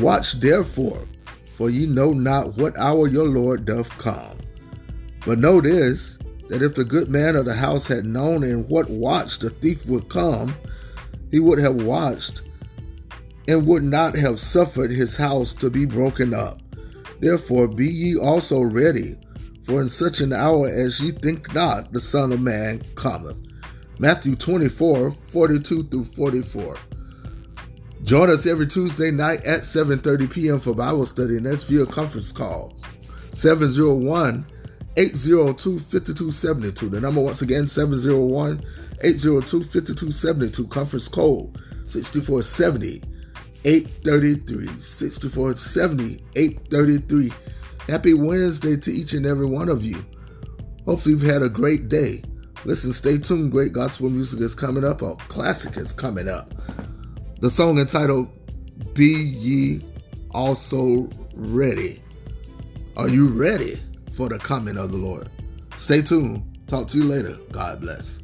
Watch therefore, for ye know not what hour your Lord doth come. But know this, that if the good man of the house had known in what watch the thief would come, he would have watched and would not have suffered his house to be broken up. Therefore be ye also ready, for in such an hour as ye think not, the Son of Man cometh. Matthew 24, 42 through 44. Join us every Tuesday night at 7.30 p.m. for Bible study, and that's via conference call. 701 802 5272. The number once again 701 802 5272. Conference code 6470 833. 6470 833. Happy Wednesday to each and every one of you. Hopefully, you've had a great day. Listen, stay tuned. Great gospel music is coming up. A classic is coming up. The song entitled Be Ye Also Ready. Are you ready? for the coming of the Lord. Stay tuned. Talk to you later. God bless.